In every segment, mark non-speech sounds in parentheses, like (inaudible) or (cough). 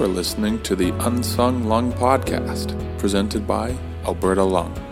Are listening to the Unsung Lung Podcast, presented by Alberta Lung.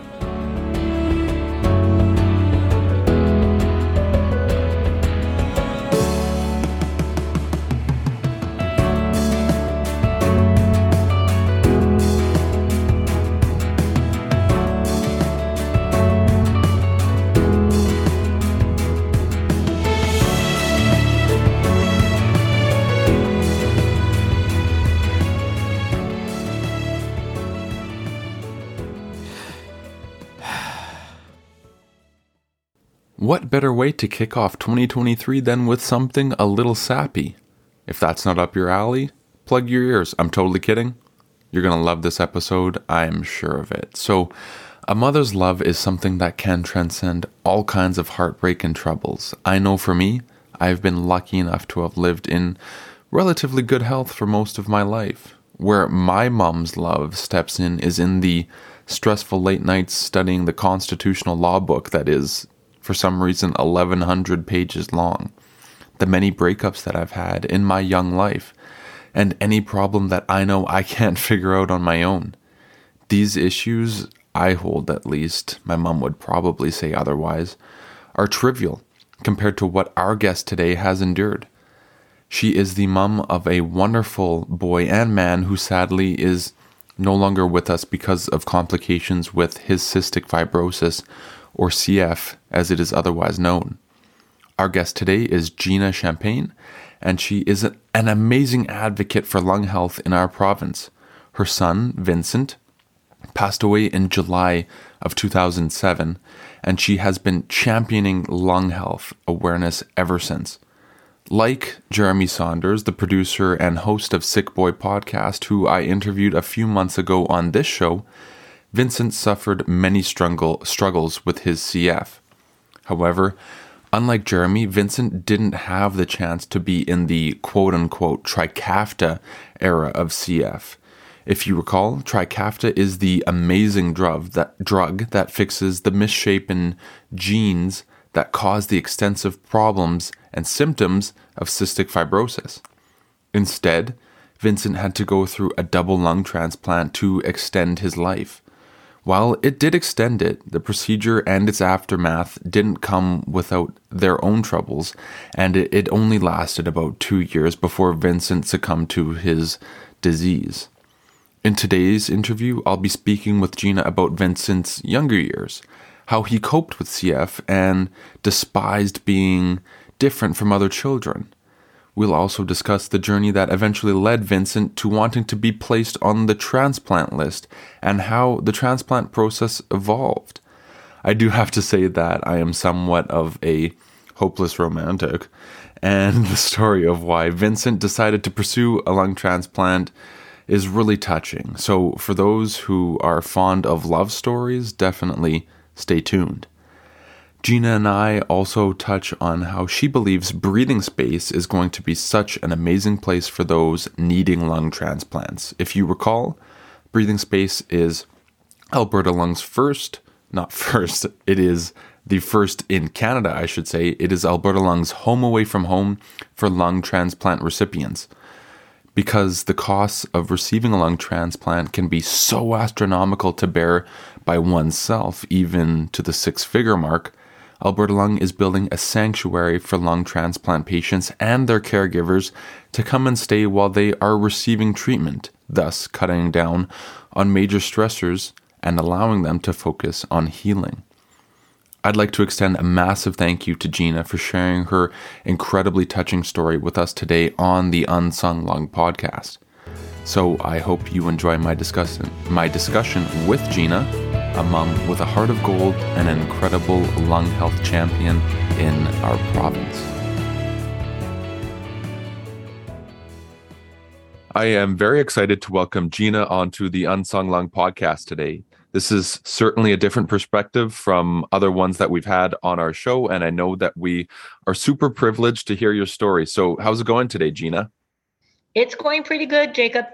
Better way to kick off 2023 than with something a little sappy? If that's not up your alley, plug your ears. I'm totally kidding. You're going to love this episode, I'm sure of it. So, a mother's love is something that can transcend all kinds of heartbreak and troubles. I know for me, I've been lucky enough to have lived in relatively good health for most of my life. Where my mom's love steps in is in the stressful late nights studying the constitutional law book that is for some reason 1100 pages long, the many breakups that I've had in my young life, and any problem that I know I can't (laughs) figure out on my own. These issues, I hold at least, my mom would probably say otherwise, are trivial compared to what our guest today has endured. She is the mum of a wonderful boy and man who sadly is no longer with us because of complications with his cystic fibrosis, or CF as it is otherwise known. Our guest today is Gina Champagne, and she is an amazing advocate for lung health in our province. Her son, Vincent, passed away in July of 2007, and she has been championing lung health awareness ever since. Like Jeremy Saunders, the producer and host of Sick Boy podcast, who I interviewed a few months ago on this show, Vincent suffered many struggle, struggles with his CF. However, unlike Jeremy, Vincent didn't have the chance to be in the quote unquote Trikafta era of CF. If you recall, Trikafta is the amazing drug that, drug that fixes the misshapen genes that cause the extensive problems and symptoms of cystic fibrosis. Instead, Vincent had to go through a double lung transplant to extend his life. While it did extend it, the procedure and its aftermath didn't come without their own troubles, and it, only lasted about two years before Vincent succumbed to his disease. In today's interview, I'll be speaking with Gina about Vincent's younger years, how he coped with CF and despised being different from other children. We'll also discuss the journey that eventually led Vincent to wanting to be placed on the transplant list and how the transplant process evolved. I do have to say that I am somewhat of a hopeless romantic, and the story of why Vincent decided to pursue a lung transplant is really touching. So, for those who are fond of love stories, definitely stay tuned. Gina and I also touch on how she believes breathing space is going to be such an amazing place for those needing lung transplants. If you recall, breathing space is Alberta Lung's first, not (laughs) first, it is the first in Canada, I should say. It is Alberta Lung's home away from home for lung transplant recipients. Because the costs of receiving a lung transplant can be so astronomical to bear by oneself, even to the six figure mark, Alberta Lung is building a sanctuary for lung transplant patients and their caregivers to come and stay while they are receiving treatment, thus cutting down on major stressors and allowing them to focus on healing. I'd like to extend a massive thank you to Gina for sharing her incredibly touching story with us today on the Unsung Lung podcast. So I hope you enjoy my discussion my discussion with Gina a mum with a heart of gold and an incredible lung health champion in our province. I am very excited to welcome Gina onto the Unsung Lung podcast today. This is certainly a different perspective from other ones that we've had on our show, and I know that we are super privileged to hear your story. So, how's it going today, Gina? It's going pretty good, Jacob.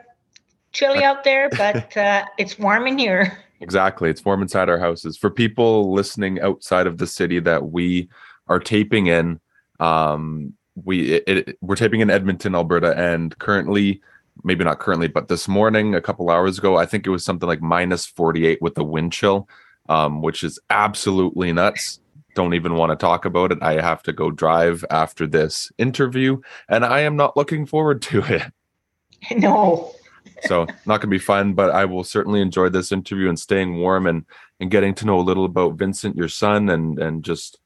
Chilly out there, (laughs) but uh, it's warm in here. Exactly. It's warm inside our houses. For people listening outside of the city that we are taping in, um, we it, it, we're taping in Edmonton, Alberta, and currently maybe not currently, but this morning, a couple hours ago, I think it was something like minus 48 with the wind chill, um, which is absolutely nuts. Don't even want to talk about it. I have to go drive after this interview, and I am not looking forward to it. (laughs) No. So not gonna be fun, but I will certainly enjoy this interview and staying warm and and getting to know a little about Vincent, your son, and and just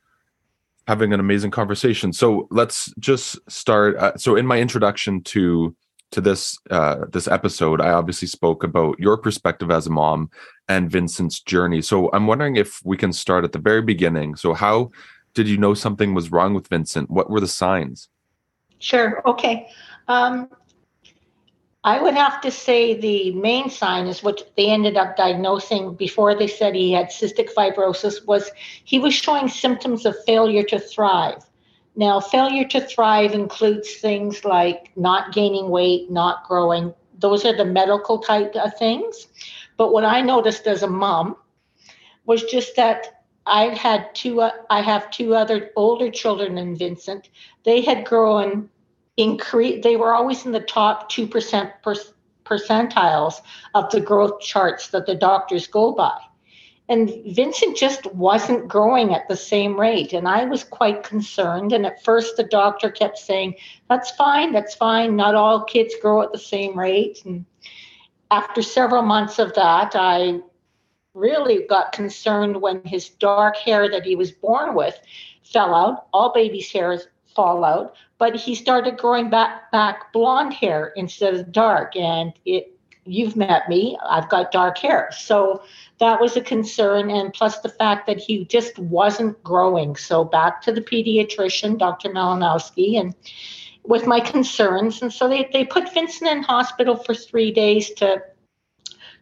having an amazing conversation. So let's just start. Uh, so in my introduction to to this uh, this episode, I obviously spoke about your perspective as a mom and Vincent's journey. So I'm wondering if we can start at the very beginning. So how did you know something was wrong with Vincent? What were the signs? Sure. Okay. Um, I would have to say the main sign is what they ended up diagnosing before they said he had cystic fibrosis was he was showing symptoms of failure to thrive. Now, failure to thrive includes things like not gaining weight, not growing. Those are the medical type of things. But what I noticed as a mom was just that I had two. Uh, I have two other older children than Vincent. They had grown increase they were always in the top 2% per, percentiles of the growth charts that the doctors go by and Vincent just wasn't growing at the same rate. And I was quite concerned. And at first, the doctor kept saying, That's fine, that's fine. Not all kids grow at the same rate. And after several months of that, I really got concerned when his dark hair that he was born with fell out. All babies' hairs fall out, but he started growing back back blonde hair instead of dark and it you've met me i've got dark hair. So that was a concern and plus the fact that he just wasn't growing. So back to the pediatrician dr malinowski and with my concerns and so they, they put vincent in hospital for three days to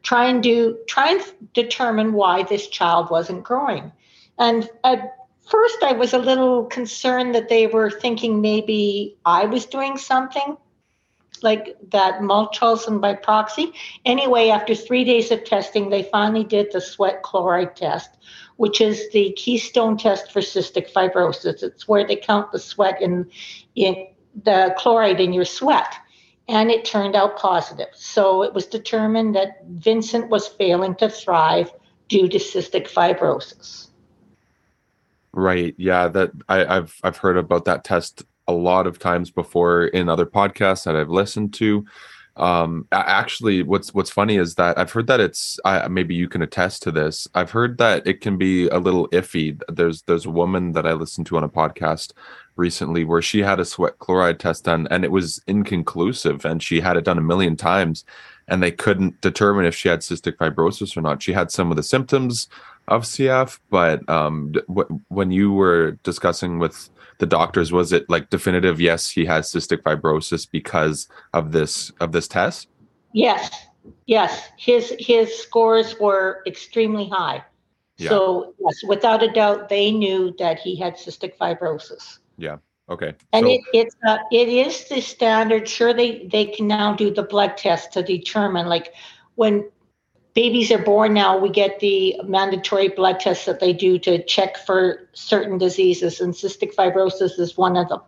try and do try and determine why this child wasn't growing. And at first I was a little concerned that they were thinking maybe I was doing something like that Munchausen by proxy. Anyway, after three days of testing, they finally did the sweat chloride test, which is the keystone test for cystic fibrosis. It's where they count the sweat in, in the chloride in your sweat. And it turned out positive. So it was determined that Vincent was failing to thrive due to cystic fibrosis. Right. Yeah. That I, have I've heard about that test a lot of times before in other podcasts that I've listened to. Um, actually, what's what's funny is that I've heard that it's I, maybe you can attest to this. I've heard that it can be a little iffy. There's there's a woman that I listened to on a podcast recently where she had a sweat chloride test done and it was inconclusive, and she had it done a million times, and they couldn't determine if she had cystic fibrosis or not. She had some of the symptoms of CF, but um, w- when you were discussing with the doctors, was it like definitive? Yes, he has cystic fibrosis because of this of this test. Yes, yes, his his scores were extremely high. Yeah. So yes, without a doubt, they knew that he had cystic fibrosis. Yeah. Okay. And so, it it's uh, it is the standard. Sure, they they can now do the blood test to determine like when babies are born now, we get the mandatory blood tests that they do to check for certain diseases, and cystic fibrosis is one of them.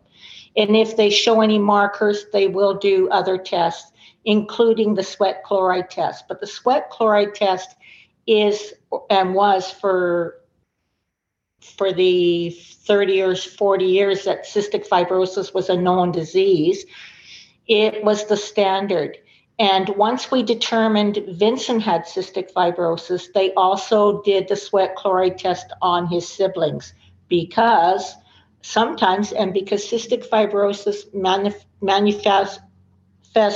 And if they show any markers, they will do other tests, including the sweat chloride test. But the sweat chloride test is and was for for the 30 or 40 years that cystic fibrosis was a known disease, it was the standard. And once we determined Vincent had cystic fibrosis, they also did the sweat chloride test on his siblings because sometimes, and because cystic fibrosis manif- manifests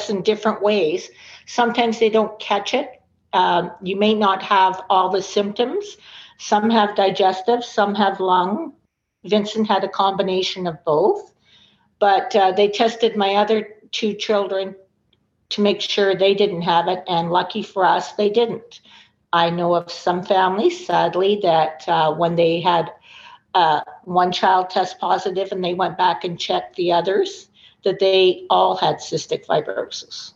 in different ways, sometimes they don't catch it. Um, you may not have all the symptoms. Some have digestive, some have lung. Vincent had a combination of both. But uh, they tested my other two children to make sure they didn't have it. And lucky for us, they didn't. I know of some families, sadly, that uh, when they had uh, one child test positive and they went back and checked the others, that they all had cystic fibrosis.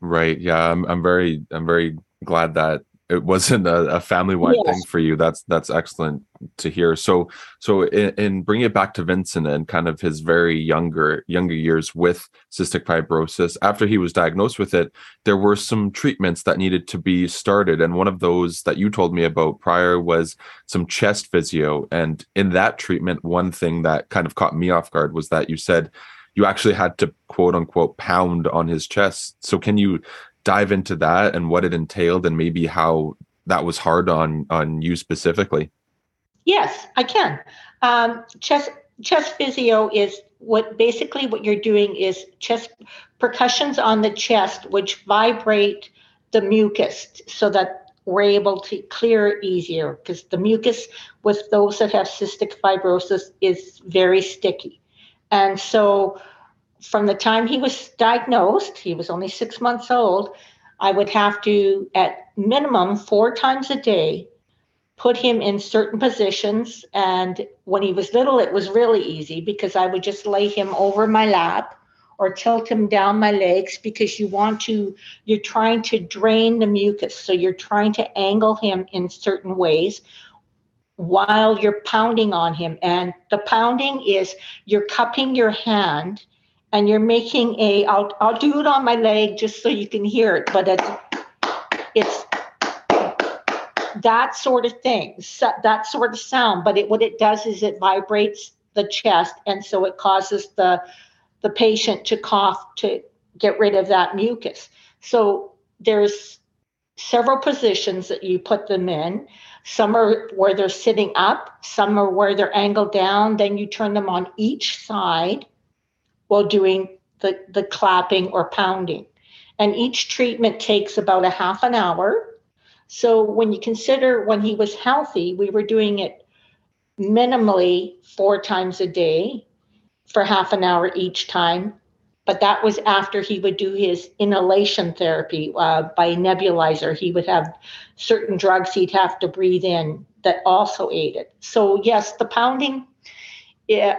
Right. Yeah. I'm, I'm very, I'm very glad that it wasn't a, a family wide Yes. thing for you. That's that's excellent to hear. So so in, in bringing it back to Vincent and kind of his very younger younger years with cystic fibrosis, after he was diagnosed with it, there were some treatments that needed to be started, and one of those that you told me about prior was some chest physio. And in that treatment, one thing that kind of caught me off guard was that you said you actually had to quote unquote pound on his chest. So can you dive into that and what it entailed and maybe how that was hard on on you specifically? Yes, I can. Um, chest chest physio is what basically what you're doing is chest percussions on the chest, which vibrate the mucus so that we're able to clear easier because the mucus with those that have cystic fibrosis is very sticky. And so from the time he was diagnosed, he was only six months old, I would have to, at minimum, four times a day, put him in certain positions. And when he was little, it was really easy because I would just lay him over my lap or tilt him down my legs because you want to, you're trying to drain the mucus. So you're trying to angle him in certain ways while you're pounding on him. And the pounding is you're cupping your hand and you're making a, I'll, I'll do it on my leg just so you can hear it, but it's, it's that sort of thing, so, that sort of sound. But it, what it does is it vibrates the chest, and so it causes the the patient to cough to get rid of that mucus. So there's several positions that you put them in. Some are where they're sitting up, some are where they're angled down. Then you turn them on each side while doing the, the clapping or pounding. And each treatment takes about a half an hour. So when you consider when he was healthy, we were doing it minimally four times a day for half an hour each time. But that was after he would do his inhalation therapy uh, by nebulizer. He would have certain drugs he'd have to breathe in that also aided. So, yes, the pounding, yeah,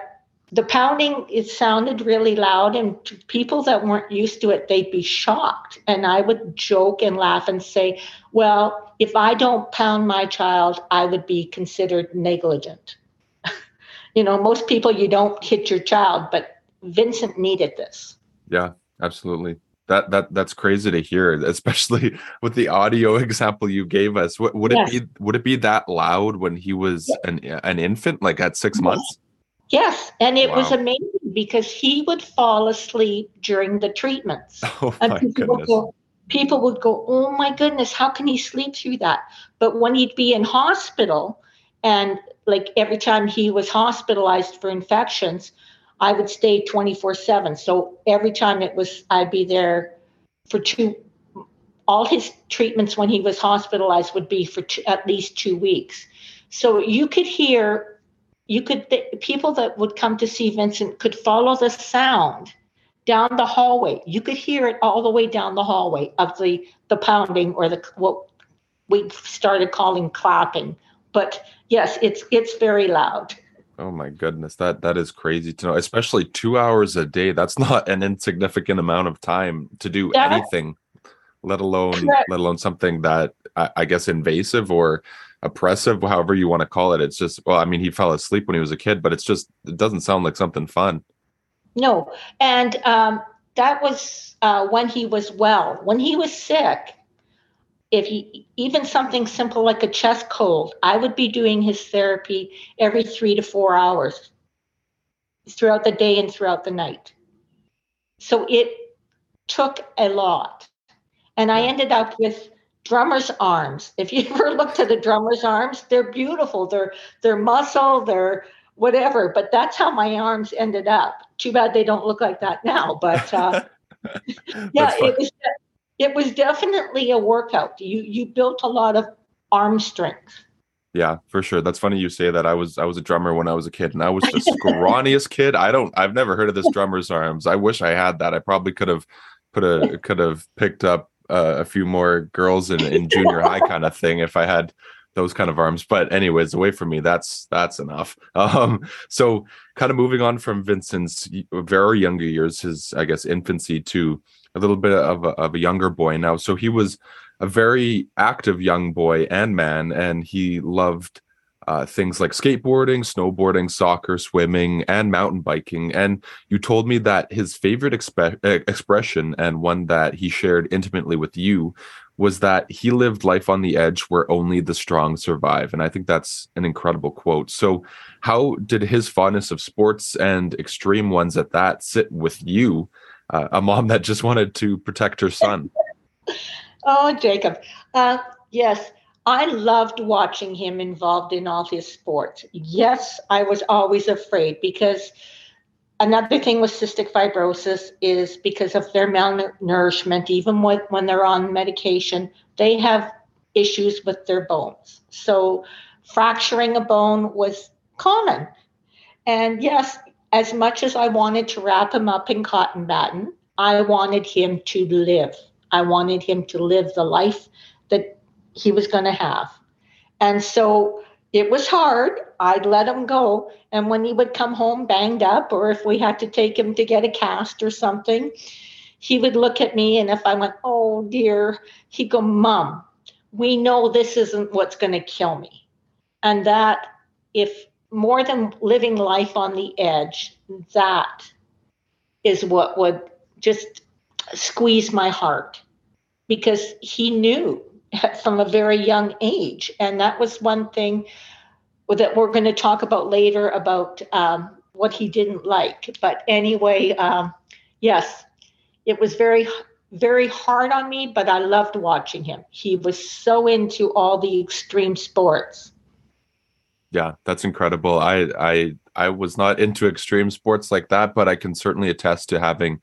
the pounding, it sounded really loud. And to people that weren't used to it, they'd be shocked. And I would joke and laugh and say, well, if I don't pound my child, I would be considered negligent (laughs) you know, most people you don't hit your child, but Vincent needed this. Yeah, absolutely. That that that's crazy to hear, especially (laughs) with the audio example you gave us. Would, would Yes. it be would it be that loud when he was Yes. an an infant, like at six Yes. months? Yes, and it was amazing because he would fall asleep during the treatments. (laughs) Oh And my people would goodness! go, people would go, "Oh my goodness, how can he sleep through that?" But when he'd be in hospital, and like every time he was hospitalized for infections, I would stay twenty four seven. So every time it was, I'd be there for two. All his treatments when he was hospitalized would be for two, at least two weeks. So you could hear, you could the people that would come to see Vincent could follow the sound down the hallway. You could hear it all the way down the hallway of the the pounding or the what we started calling clapping. But yes, it's it's very loud. Oh my goodness, that that is crazy to know, especially two hours a day. That's not an insignificant amount of time to do That- anything, let alone Correct. let alone something that I, I guess invasive or oppressive, however you want to call it. It's just well, I mean, he fell asleep when he was a kid, but it's just it doesn't sound like something fun. No, and um, that was uh, when he was well. When he was sick, if he even something simple like a chest cold, I would be doing his therapy every three to four hours throughout the day and throughout the night. So it took a lot. And I ended up with drummer's arms. If you (laughs) ever looked at the drummer's arms, they're beautiful. They're they're muscle, they're whatever. But that's how my arms ended up. Too bad they don't look like that now. But uh, (laughs) (laughs) yeah, it was it was definitely a workout. You you built a lot of arm strength. Yeah, for sure. That's funny you say that. I was I was a drummer when I was a kid, and I was the scrawniest kid. I don't. I've never heard of this drummer's arms. I wish I had that. I probably could have put a could have picked up uh, a few more girls in, in junior high (laughs) kind of thing if I had those kind of arms. But anyways, away from me, that's that's enough. (laughs) Um, so kind of moving on from Vincent's very younger years, his I guess infancy to a little bit of a, of a younger boy now. So he was a very active young boy and man, and he loved uh, things like skateboarding, snowboarding, soccer, swimming, and mountain biking. And you told me that his favorite expe- expression and one that he shared intimately with you was that he lived life on the edge where only the strong survive. And I think that's an incredible quote. So, how did his fondness of sports and extreme ones at that sit with you, uh, a mom that just wanted to protect her son? (laughs) oh, Jacob. Uh, yes, I loved watching him involved in all his sports. Yes, I was always afraid because Another thing with cystic fibrosis is because of their malnourishment, even when, they're on medication, they have issues with their bones. So fracturing a bone was common. And yes, as much as I wanted to wrap him up in cotton batton, I wanted him to live. I wanted him to live the life he was going to have. And so it was hard. I'd let him go. And when he would come home banged up, or if we had to take him to get a cast or something, he would look at me. And if I went, oh dear, he'd go, Mom, we know this isn't what's going to kill me. And that if more than living life on the edge, that is what would just squeeze my heart because he knew (laughs) from a very young age. And that was one thing that we're going to talk about later about um, what he didn't like. But anyway, um, yes, it was very, very hard on me, but I loved watching him. He was so into all the extreme sports. Yeah, that's incredible. I I I was not into extreme sports like that, but I can certainly attest to having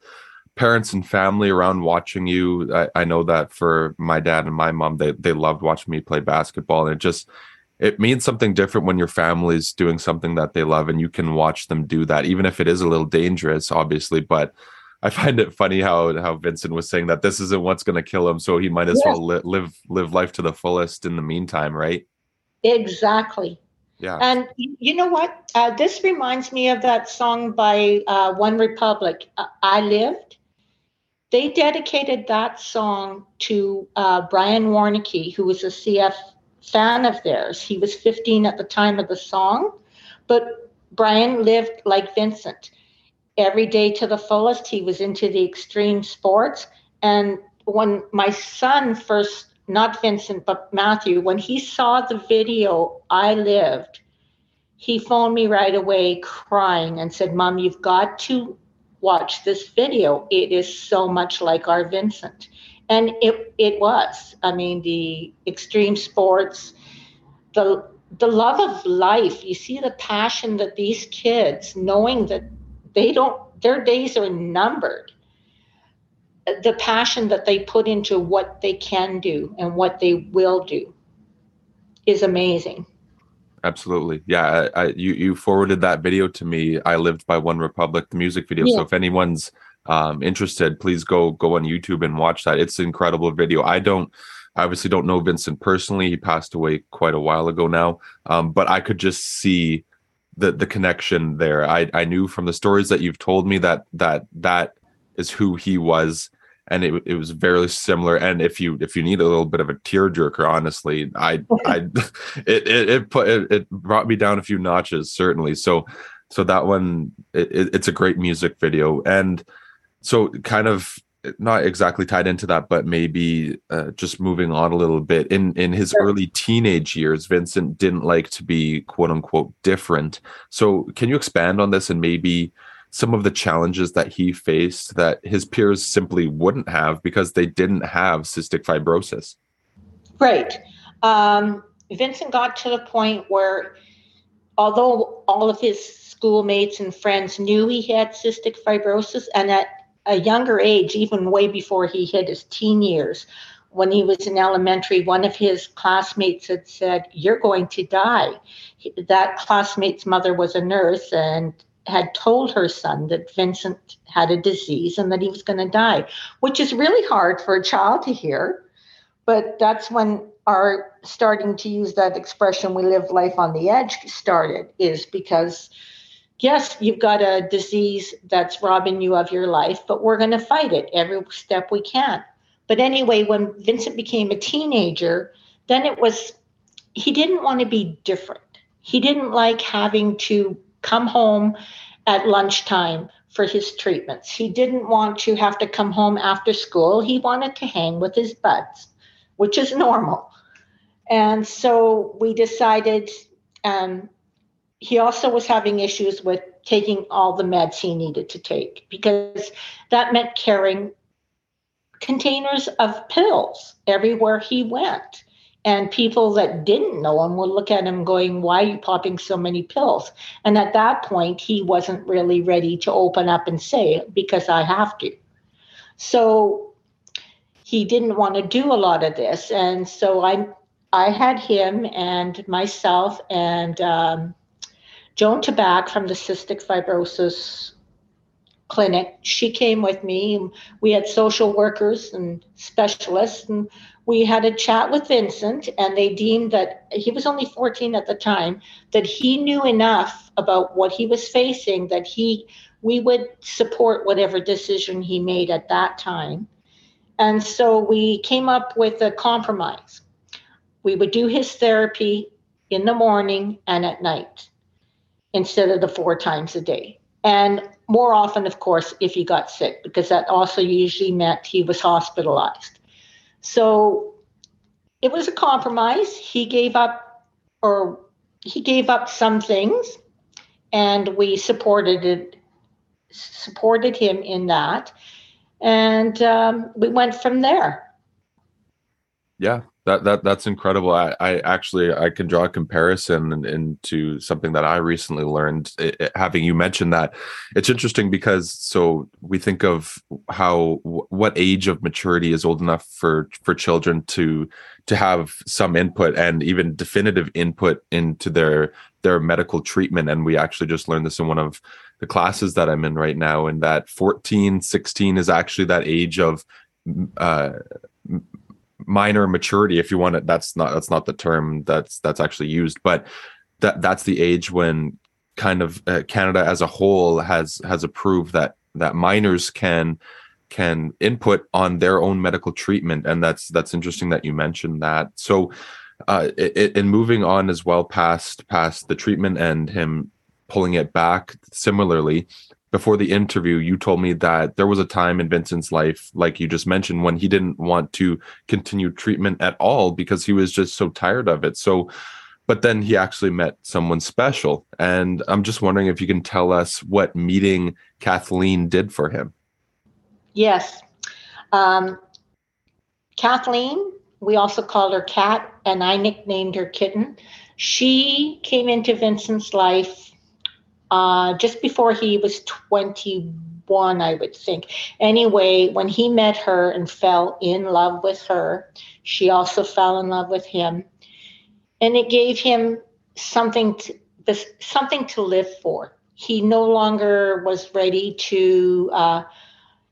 parents and family around watching you. I, I know that for my dad and my mom, they they loved watching me play basketball, and it just it means something different when your family's doing something that they love and you can watch them do that, even if it is a little dangerous, obviously. But I find it funny how how Vincent was saying that this isn't what's going to kill him, so he might as well li- live live life to the fullest in the meantime, right? Exactly. Yeah. And you know what? Uh, this reminds me of that song by uh, One Republic, "I Lived." They dedicated that song to uh, Brian Warnicki, who was a CF fan of theirs. He was 15 at the time of the song, but Brian lived like Vincent. Every day to the fullest, he was into the extreme sports. And when my son first, not Vincent, but Matthew, when he saw the video, I lived, he phoned me right away crying and said, Mom, you've got to watch this video. It is so much like our Vincent. And it, it was. I mean, the extreme sports, the the love of life. You see the passion that these kids, knowing that they don't, their days are numbered. The passion that they put into what they can do and what they will do is amazing absolutely. Yeah I, I, you you forwarded that video to me. I lived by one republic the music video. Yeah. so if anyone's um, interested please go go on youtube and watch that. It's an incredible video. I don't I obviously don't know vincent personally. He passed away quite a while ago now. Um, but i could just see the the connection there. I i knew from the stories that you've told me that that that is who he was and it, it was very similar. And if you if you need a little bit of a tearjerker honestly i (laughs) i it, it it put it, it brought me down a few notches certainly. So so that one it, it's a great music video. And so kind of not exactly tied into that but maybe uh, just moving on a little bit. In in his sure. early teenage years vincent didn't like to be quote unquote different. So can you expand on this and maybe some of the challenges that he faced that his peers simply wouldn't have because they didn't have cystic fibrosis. Right. Um, Vincent got to the point where, although all of his schoolmates and friends knew he had cystic fibrosis, and at a younger age, even way before he hit his teen years, when he was in elementary, one of his classmates had said, You're going to die. That classmate's mother was a nurse, and had told her son that Vincent had a disease and that he was going to die, which is really hard for a child to hear. But that's when our starting to use that expression, we live life on the edge, started, is because, yes, you've got a disease that's robbing you of your life, but we're going to fight it every step we can. But anyway, when Vincent became a teenager, then it was, he didn't want to be different. He didn't like having to come home at lunchtime for his treatments. He didn't want to have to come home after school. He wanted to hang with his buds, which is normal. And so we decided um, he also was having issues with taking all the meds he needed to take because that meant carrying containers of pills everywhere he went. And people that didn't know him would look at him going, Why are you popping so many pills? And at that point, he wasn't really ready to open up and say, Because I have to. So he didn't want to do a lot of this. And so I, I had him and myself and um, Joan Tabak from the Cystic Fibrosis Clinic. She came with me. And We had social workers and specialists, and we had a chat with Vincent. And they deemed that he was only 14 at the time, that he knew enough about what he was facing that he we would support whatever decision he made at that time. And so we came up with a compromise. We would do his therapy in the morning and at night instead of the four times a day. And more often, of course, if he got sick, because that also usually meant he was hospitalized. So it was a compromise. He gave up, or he gave up some things, and we supported it, supported him in that, and um, we went from there. Yeah, that that that's incredible. I, I actually I can draw a comparison into something that I recently learned. It, it, having you mentioned that, it's interesting because so we think of how what age of maturity is old enough for for children to to have some input and even definitive input into their their medical treatment. And we actually just learned this in one of the classes that I'm in right now. And that 14, 16 is actually that age of uh, minor maturity if you want it that's not that's not the term that's that's actually used but that that's the age when kind of uh, Canada as a whole has has approved that that minors can can input on their own medical treatment and that's that's interesting that you mentioned that. So uh in moving on as well past past the treatment and him pulling it back similarly before the interview, you told me that there was a time in Vincent's life, like you just mentioned, when he didn't want to continue treatment at all because he was just so tired of it. So, but then he actually met someone special. And I'm just wondering if you can tell us what meeting Kathleen did for him. Yes. Um, Kathleen, we also called her Cat, and I nicknamed her Kitten. She came into Vincent's life uh, just before he was 21, I would think. Anyway, when he met her and fell in love with her, she also fell in love with him. And it gave him something to, something to live for. He no longer was ready to uh,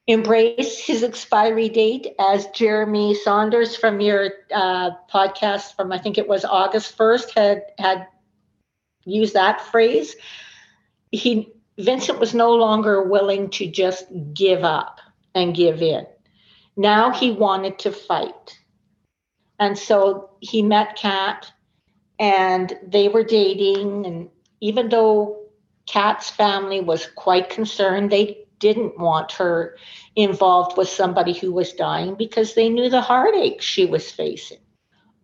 embrace his expiry date, as Jeremy Saunders from your uh, podcast from I think it was August 1st had had used that phrase he Vincent was no longer willing to just give up and give in. Now he wanted to fight. And so he met Kat and they were dating. And even though Kat's family was quite concerned, they didn't want her involved with somebody who was dying because they knew the heartache she was facing.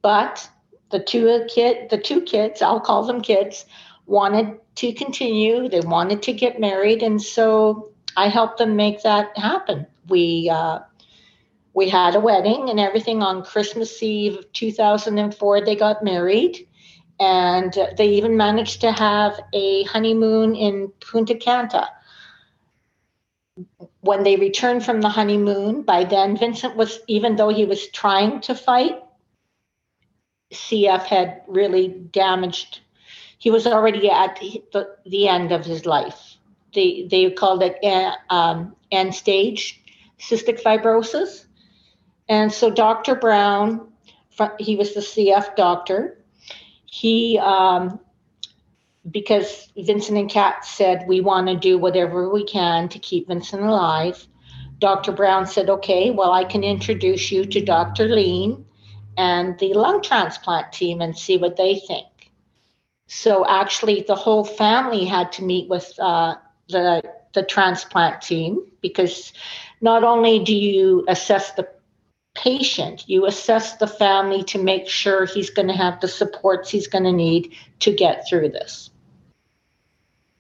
But the two kid, the two kids, I'll call them kids, wanted to continue. They wanted to get married, and so I helped them make that happen. We uh, we had a wedding and everything on Christmas Eve of 2004. They got married, and they even managed to have a honeymoon in Punta Cana. When they returned from the honeymoon, by then Vincent was, even though he was trying to fight, CF had really damaged he was already at the, the end of his life. They, they called it uh, um, end stage cystic fibrosis. And so Dr. Brown, he was the CF doctor. He, um, because Vincent and Kat said we want to do whatever we can to keep Vincent alive, Dr. Brown said, okay, well, I can introduce you to Dr. Lien and the lung transplant team and see what they think. So actually, the whole family had to meet with uh, the the transplant team because not only do you assess the patient, you assess the family to make sure he's going to have the supports he's going to need to get through this.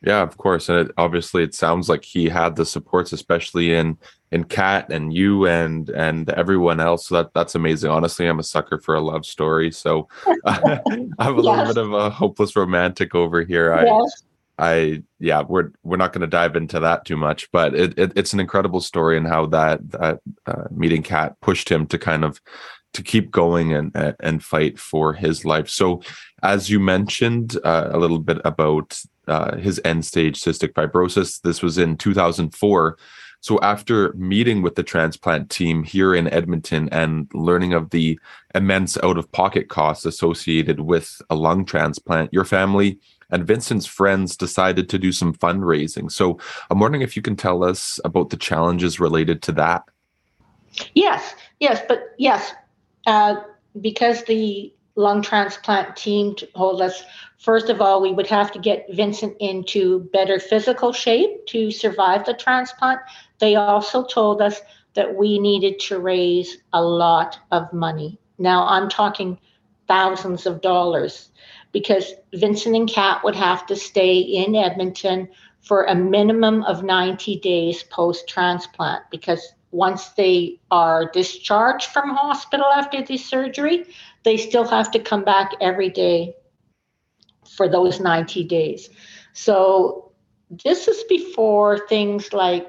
Yeah, of course, and it, obviously, it sounds like he had the supports, especially in in Kat and you and and everyone else. So that that's amazing. Honestly, I'm a sucker for a love story. So (laughs) I'm a yes. little bit of a hopeless romantic over here. I yes. I yeah, we're we're not going to dive into that too much, but it, it, it's an incredible story and how that that uh, meeting Kat pushed him to kind of to keep going and and fight for his life. So, as you mentioned uh, a little bit about uh, his end stage cystic fibrosis, this was in 2004. So after meeting with the transplant team here in Edmonton and learning of the immense out of pocket costs associated with a lung transplant, your family and Vincent's friends decided to do some fundraising. So I'm wondering if you can tell us about the challenges related to that. Yes, yes, but yes, uh, because the lung transplant team told us first of all we would have to get Vincent into better physical shape to survive the transplant. They also told us that we needed to raise a lot of money. Now I'm talking thousands of dollars because Vincent and Kat would have to stay in Edmonton for a minimum of 90 days post transplant because once they are discharged from hospital after the surgery, they still have to come back every day for those 90 days. So this is before things like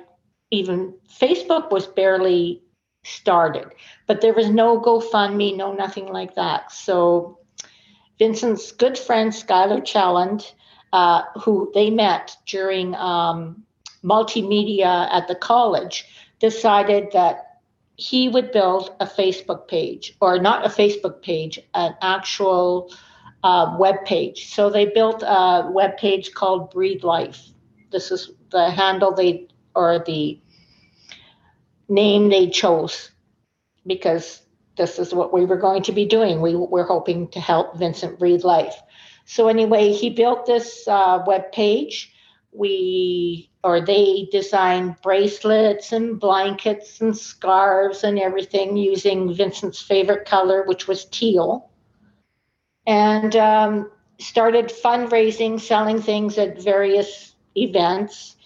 even Facebook was barely started, but there was no GoFundMe, no nothing like that. So Vincent's good friend Skylar Challand, uh, who they met during um, multimedia at the college, decided that he would build a Facebook page, or not a Facebook page, an actual uh, web page. So they built a web page called Breathe Life. This is the handle they or the name they chose because this is what we were going to be doing. We were hoping to help Vincent breathe life. So anyway, he built this uh, web page. We or they designed bracelets and blankets and scarves and everything using Vincent's favorite color, which was teal, and um, started fundraising, selling things at various events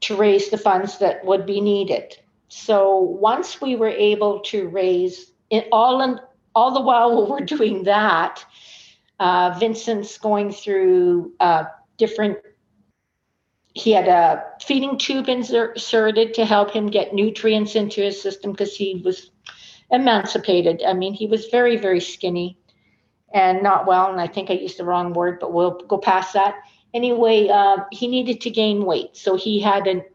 to raise the funds that would be needed. So once we were able to raise it all and all the while (laughs) we're doing that, uh, Vincent's going through uh, different. He had a feeding tube inserted to help him get nutrients into his system because he was emancipated. I mean, he was very, very skinny and not well. And I think I used the wrong word, but we'll go past that. Anyway, uh, he needed to gain weight. So he had a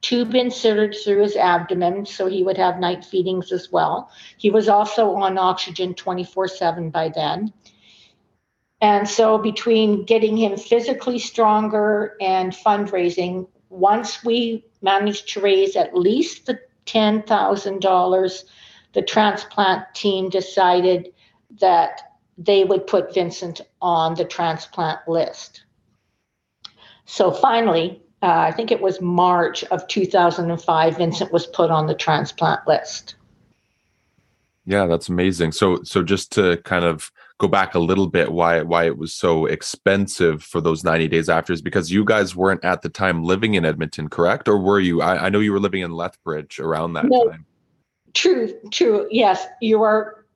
tube inserted through his abdomen, so he would have night feedings as well. He was also on oxygen 24 7 by then. And so, between getting him physically stronger and fundraising, once we managed to raise at least the $10,000, the transplant team decided that they would put Vincent on the transplant list. So finally, uh, I think it was March of 2005, Vincent was put on the transplant list. Yeah, that's amazing. So, so just to kind of go back a little bit, why why it was so expensive for those 90 days after is because you guys weren't at the time living in Edmonton, correct? Or were you? I, I know you were living in Lethbridge around that no, time. True, true. Yes, you are.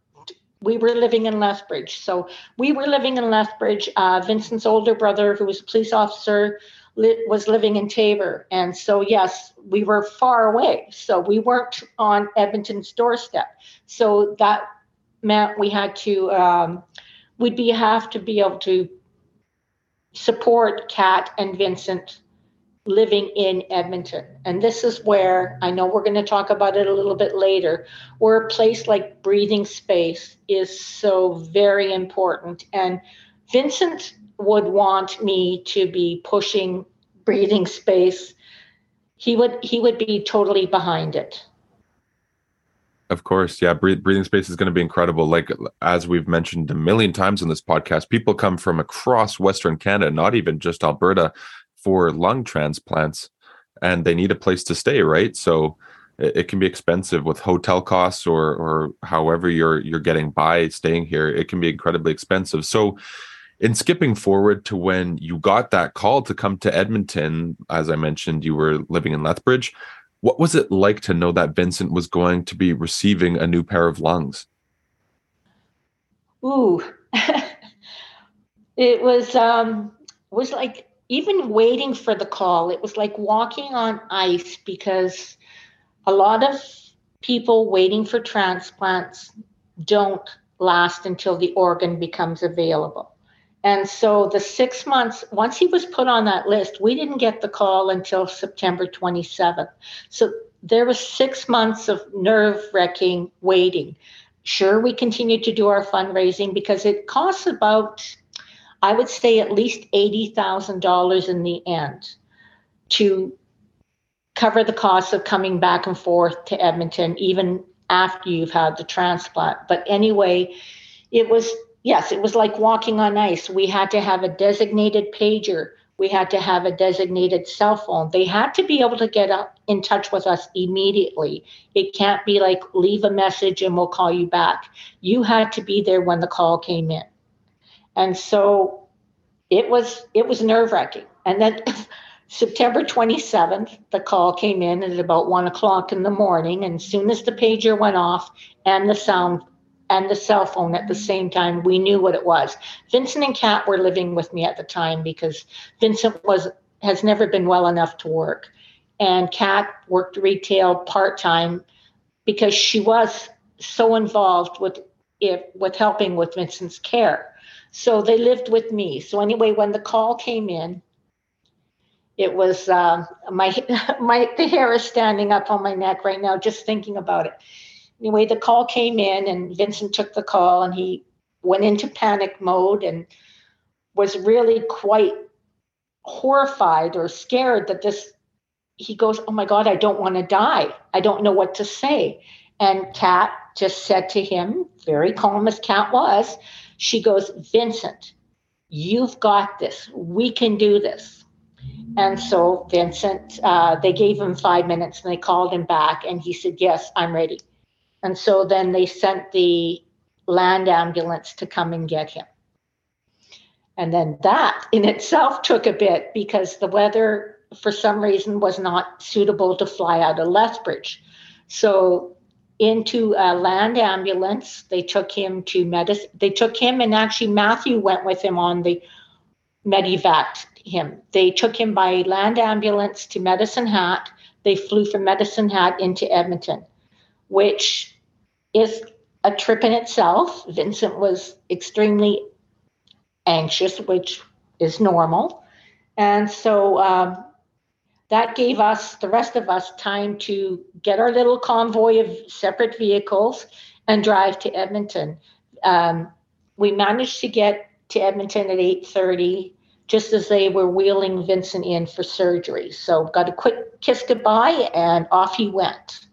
We were living in Lethbridge, so we were living in Lethbridge. Uh, Vincent's older brother, who was a police officer, was living in Taber. And so, yes, we were far away. So we weren't on Edmonton's doorstep. So that meant we had to, um, we'd be have to be able to support Kat and Vincent living in Edmonton. And this is where I know we're going to talk about it a little bit later, where a place like breathing space is so very important. And Vincent would want me to be pushing breathing space he would he would be totally behind it. Of course, yeah. Breathing space is going to be incredible. Like as we've mentioned a million times in this podcast, people come from across Western Canada, not even just Alberta, for lung transplants, and they need a place to stay, right? So it, can be expensive with hotel costs or or however you're you're getting by staying here. It can be incredibly expensive. So in skipping forward to when you got that call to come to Edmonton, as I mentioned, you were living in Lethbridge. What was it like to know that Vincent was going to be receiving a new pair of lungs? Ooh, (laughs) it was um, was like even waiting for the call. It was like walking on ice because a lot of people waiting for transplants don't last until the organ becomes available. And so the six months, once he was put on that list, we didn't get the call until September 27th. So there was six months of nerve wracking waiting. Sure, we continued to do our fundraising because it costs about, I would say, at least $80,000 in the end to cover the costs of coming back and forth to Edmonton, even after you've had the transplant. But anyway, it was yes, it was like walking on ice. We had to have a designated pager. We had to have a designated cell phone. They had to be able to get up in touch with us immediately. It can't be like leave a message and we'll call you back. You had to be there when the call came in. And so it was it was nerve-wracking. And then (laughs) September 27th, the call came in at about one o'clock in the morning. And as soon as the pager went off and the sound and the cell phone at the same time. We knew what it was. Vincent and Kat were living with me at the time because Vincent was has never been well enough to work, and Kat worked retail part time because she was so involved with it with helping with Vincent's care. So they lived with me. So anyway, when the call came in, it was uh, my (laughs) my the hair is standing up on my neck right now just thinking about it anyway, the call came in, and Vincent took the call, and he went into panic mode and was really quite horrified or scared that this. He goes, "Oh my God, I don't want to die. I don't know what to say." And Kat just said to him, very calm as Kat was, she goes, "Vincent, you've got this. We can do this." And so Vincent, uh, they gave him five minutes and they called him back, and he said, Yes, I'm ready. And so then they sent the land ambulance to come and get him. And then that in itself took a bit because the weather, for some reason, was not suitable to fly out of Lethbridge. So into a land ambulance, they took him to medicine. They took him, and actually Matthew went with him on the medevac him. They took him by land ambulance to Medicine Hat. They flew from Medicine Hat into Edmonton, which is a trip in itself. Vincent was extremely anxious, which is normal. And so um, that gave us, the rest of us, time to get our little convoy of separate vehicles and drive to Edmonton. Um, we managed to get to Edmonton at 8:30, just as they were wheeling Vincent in for surgery. So got a quick kiss goodbye, and off he went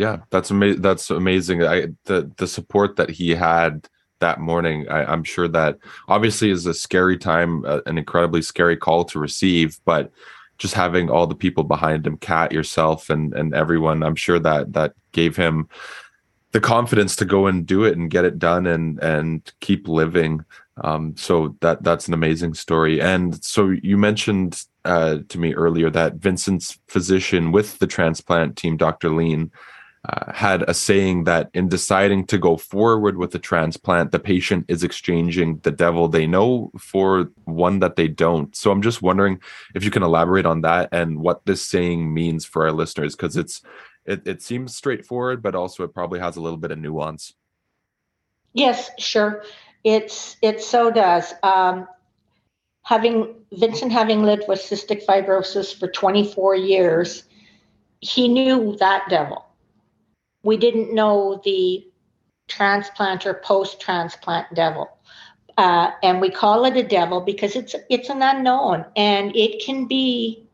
yeah that's amazing that's amazing. I the the support that he had that morning I, am sure that obviously is a scary time uh, an incredibly scary call to receive but just having all the people behind him kat yourself and and everyone i'm sure that that gave him the confidence to go and do it and get it done and and keep living. Um, so that that's an amazing story. And so you mentioned uh, to me earlier that vincent's physician with the transplant team dr Lien uh, had a saying that in deciding to go forward with the transplant, the patient is exchanging the devil they know for one that they don't. So I'm just wondering if you can elaborate on that and what this saying means for our listeners, because it's it, it seems straightforward, but also it probably has a little bit of nuance. Yes, sure. It's it so does. Um, having Vincent having lived with cystic fibrosis for 24 years, he knew that devil we didn't know the transplant or post-transplant devil. Uh, and we call it a devil because it's it's an unknown and it can be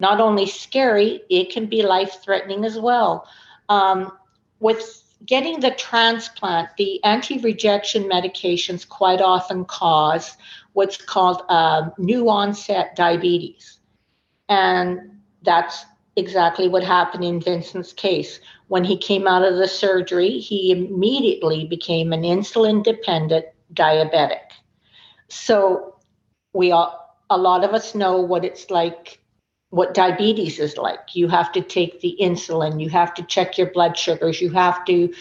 not only scary, it can be life threatening as well. Um, with getting the transplant, the anti rejection medications quite often cause what's called uh, new onset diabetes. And that's exactly what happened in Vincent's case. When he came out of the surgery, he immediately became an insulin dependent diabetic. So we all, a lot of us know what it's like what diabetes is like. You have to take the insulin, you have to check your blood sugars, you have to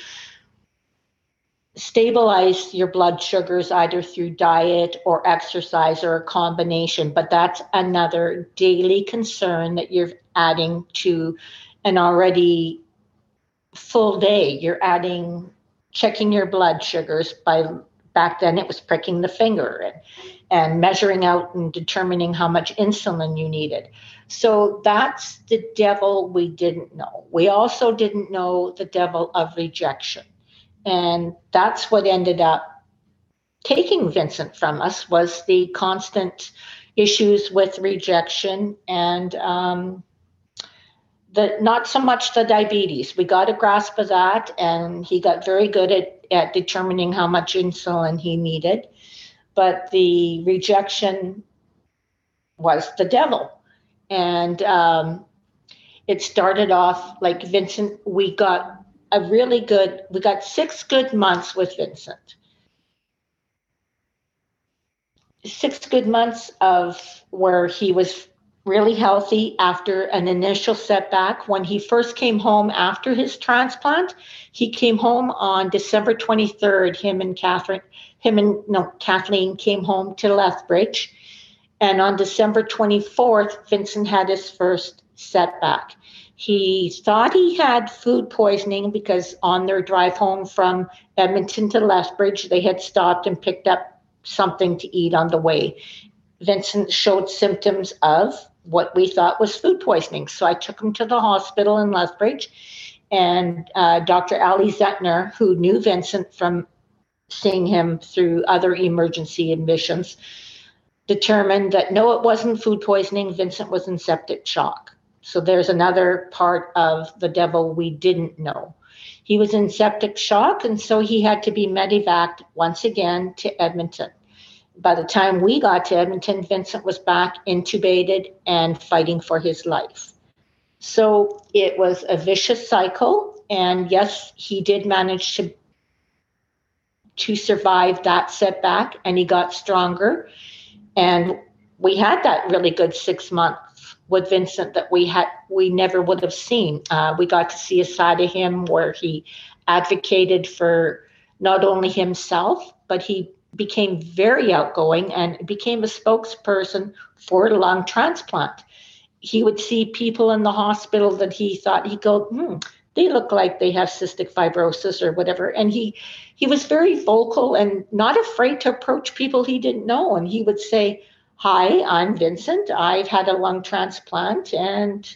stabilize your blood sugars either through diet or exercise or a combination. But that's another daily concern that you're adding to an already full day. You're adding checking your blood sugars by back then it was pricking the finger and, and measuring out and determining how much insulin you needed. So that's the devil we didn't know. We also didn't know the devil of rejection. And that's what ended up taking Vincent from us was the constant issues with rejection and um, the not so much the diabetes. We got a grasp of that, and he got very good at, at determining how much insulin he needed. But the rejection was the devil. And um, it started off like Vincent, we got a really good, we got six good months with Vincent. Six good months of where he was really healthy after an initial setback. When he first came home after his transplant, he came home on December 23rd. Him and Catherine, him and no, Kathleen came home to Lethbridge and on December 24th, Vincent had his first setback. He thought he had food poisoning because on their drive home from Edmonton to Lethbridge, they had stopped and picked up something to eat on the way. Vincent showed symptoms of what we thought was food poisoning. So I took him to the hospital in Lethbridge, and uh, Dr. Ali Zetner, who knew Vincent from seeing him through other emergency admissions, determined that no, it wasn't food poisoning. Vincent was in septic shock. So there's another part of the devil we didn't know. He was in septic shock, and so he had to be medevaced once again to Edmonton. By the time we got to Edmonton, Vincent was back intubated and fighting for his life. So it was a vicious cycle. And yes, he did manage to, to survive that setback and he got stronger and we had that really good six months with Vincent that we had we never would have seen. Uh, we got to see a side of him where he advocated for not only himself, but he became very outgoing and became a spokesperson for lung transplant. He would see people in the hospital that he thought he'd go, hmm, they look like they have cystic fibrosis or whatever. And he he was very vocal and not afraid to approach people he didn't know. And he would say, Hi, I'm Vincent. I've had a lung transplant. And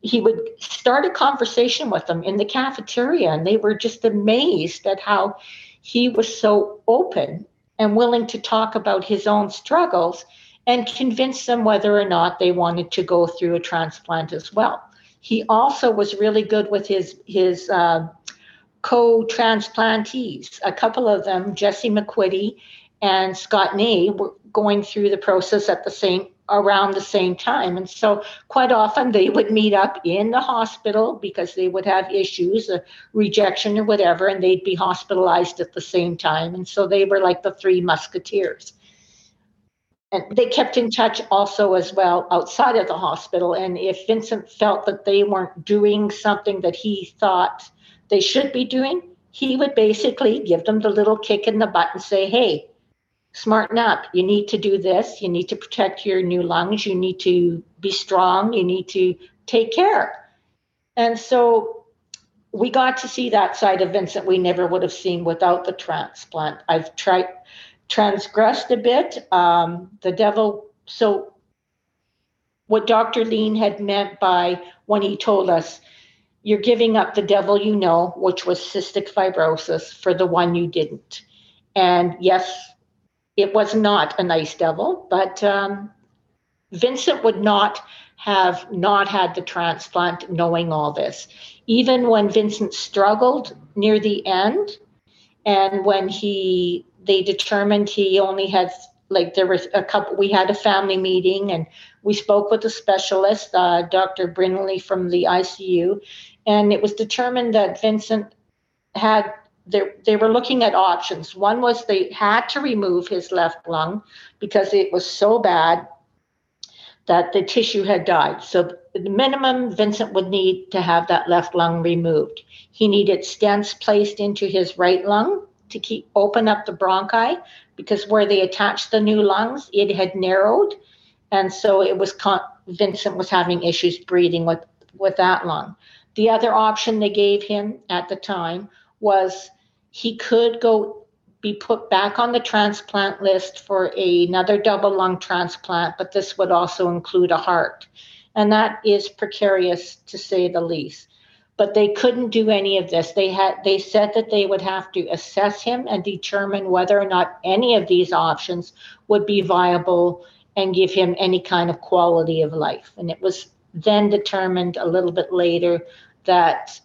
he would start a conversation with them in the cafeteria. And they were just amazed at how he was so open and willing to talk about his own struggles and convince them whether or not they wanted to go through a transplant as well. He also was really good with his his uh, co-transplantees. A couple of them, Jesse McQuitty and Scott Ney, were going through the process at the same around the same time. And so quite often they would meet up in the hospital because they would have issues, a rejection or whatever, and they'd be hospitalized at the same time. And so they were like the three musketeers and they kept in touch also as well outside of the hospital. And if Vincent felt that they weren't doing something that he thought they should be doing, he would basically give them the little kick in the butt and say, hey, smarten up. You need to do this. You need to protect your new lungs. You need to be strong. You need to take care. And so we got to see that side of Vincent we never would have seen without the transplant. I've tried transgressed a bit. Um, the devil, so what Dr. Lien had meant by when he told us, you're giving up the devil you know, which was cystic fibrosis, for the one you didn't. And yes, it was not a nice devil, but um, Vincent would not have not had the transplant knowing all this. Even when Vincent struggled near the end, and when he they determined he only had like there was a couple we had a family meeting and we spoke with a specialist uh, dr brinley from the icu and it was determined that vincent had they, they were looking at options one was they had to remove his left lung because it was so bad that the tissue had died. So the minimum Vincent would need to have that left lung removed. He needed stents placed into his right lung to keep open up the bronchi because where they attached the new lungs, it had narrowed, and so it was con- Vincent was having issues breathing with with that lung. The other option they gave him at the time was he could go be put back on the transplant list for a, another double lung transplant, but this would also include a heart. And that is precarious to say the least. But they couldn't do any of this. They had they said that they would have to assess him and determine whether or not any of these options would be viable and give him any kind of quality of life. And it was then determined a little bit later that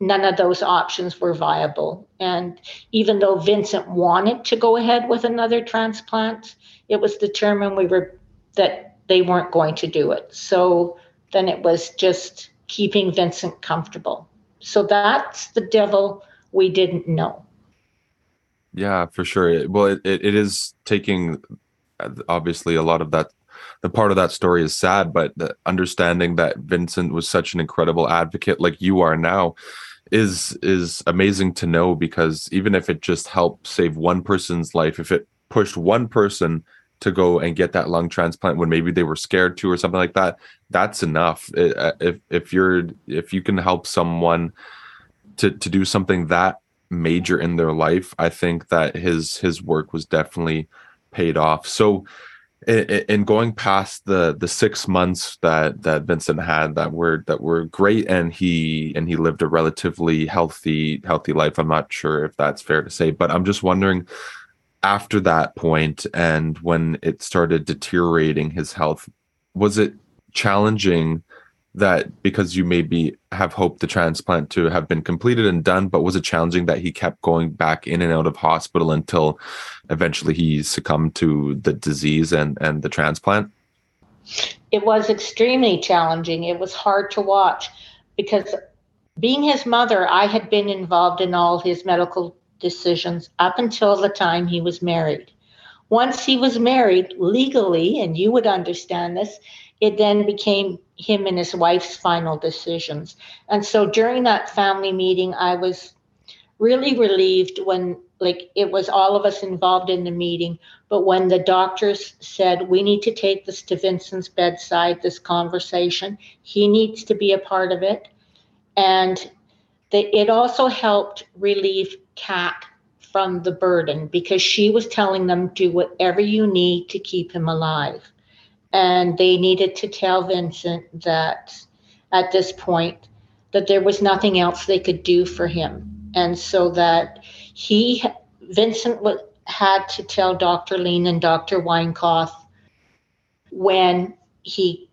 none of those options were viable. And even though Vincent wanted to go ahead with another transplant, it was determined we were that they weren't going to do it. So then it was just keeping Vincent comfortable. So that's the devil we didn't know. Yeah, for sure. Well, it, it is taking obviously a lot of that the part of that story is sad, but understanding that Vincent was such an incredible advocate like you are now is is amazing to know because even if it just helped save one person's life, if it pushed one person to go and get that lung transplant when maybe they were scared to or something like that, that's enough. If if you're if you can help someone to to do something that major in their life, I think that his his work was definitely paid off. So in going past the the six months that that Vincent had that were that were great and he and he lived a relatively healthy healthy life. I'm not sure if that's fair to say, but I'm just wondering after that point and when it started deteriorating his health, was it challenging that because you maybe have hoped the transplant to have been completed and done, but was it challenging that he kept going back in and out of hospital until eventually he succumbed to the disease and, and the transplant? It was extremely challenging. It was hard to watch because being his mother, I had been involved in all his medical decisions up until the time he was married. Once he was married legally, and you would understand this, it then became him and his wife's final decisions. And so during that family meeting, I was really relieved when like it was all of us involved in the meeting. But when the doctors said we need to take this to vincent's bedside this conversation. He needs to be a part of it. And the, it also helped relieve kat from the burden because she was telling them do whatever you need to keep him alive and they needed to tell Vincent that at this point that there was nothing else they could do for him and so that he Vincent had to tell Dr. Lien and Dr. Weinkoff when he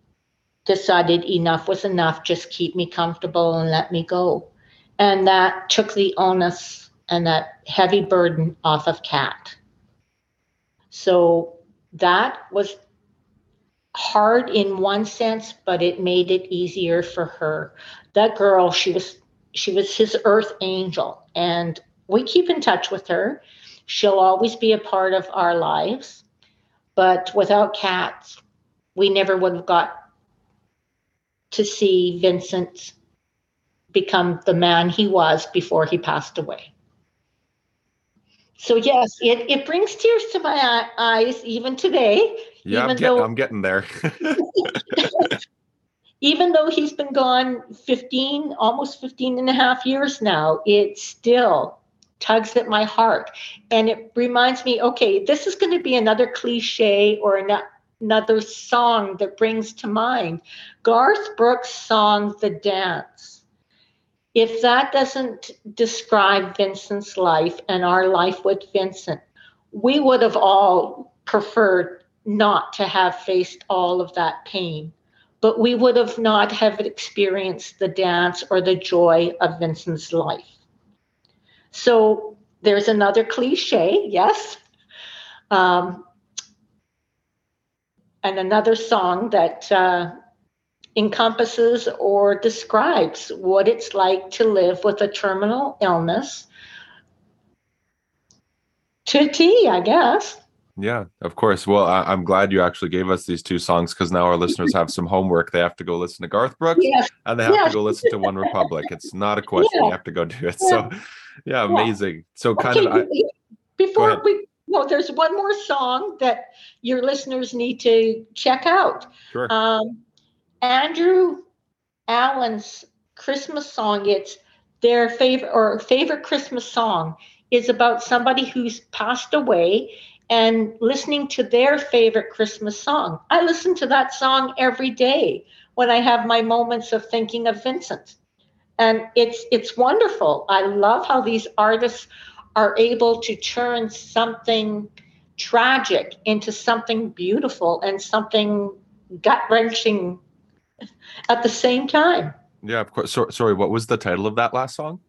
decided enough was enough just keep me comfortable and let me go and that took the onus and that heavy burden off of Kat. so that was hard in one sense, but it made it easier for her. That girl, she was she was his earth angel, and we keep in touch with her. She'll always be a part of our lives, but without Kat, we never would have got to see Vincent become the man he was before he passed away. So yes, it, it brings tears to my eyes even today yeah, I'm, get, though, I'm getting there. (laughs) even though he's been gone 15, almost 15 and a half years now, it still tugs at my heart. And it reminds me okay, this is going to be another cliche or another song that brings to mind Garth Brooks' song, The Dance. If that doesn't describe Vincent's life and our life with Vincent, we would have all preferred not to have faced all of that pain. but we would have not have experienced the dance or the joy of Vincent's life. So there's another cliche, yes. Um, and another song that uh, encompasses or describes what it's like to live with a terminal illness to T, I guess. Yeah, of course. Well, I, am glad you actually gave us these two songs because now our listeners have some homework. They have to go listen to Garth Brooks yes. and they have yes. to go listen to OneRepublic. It's not a (laughs) question. Yeah. You have to go do it. Yeah. So, yeah, amazing. Yeah. So, kind okay, of. I, before we no, there's one more song that your listeners need to check out. Sure. Um, Andrew Allen's Christmas song. It's their favorite or favorite Christmas song is about somebody who's passed away and listening to their favorite Christmas song. I listen to that song every day when I have my moments of thinking of Vincent. And it's it's wonderful. I love how these artists are able to turn something tragic into something beautiful and something gut wrenching at the same time. Yeah, of course. So, sorry, what was the title of that last song?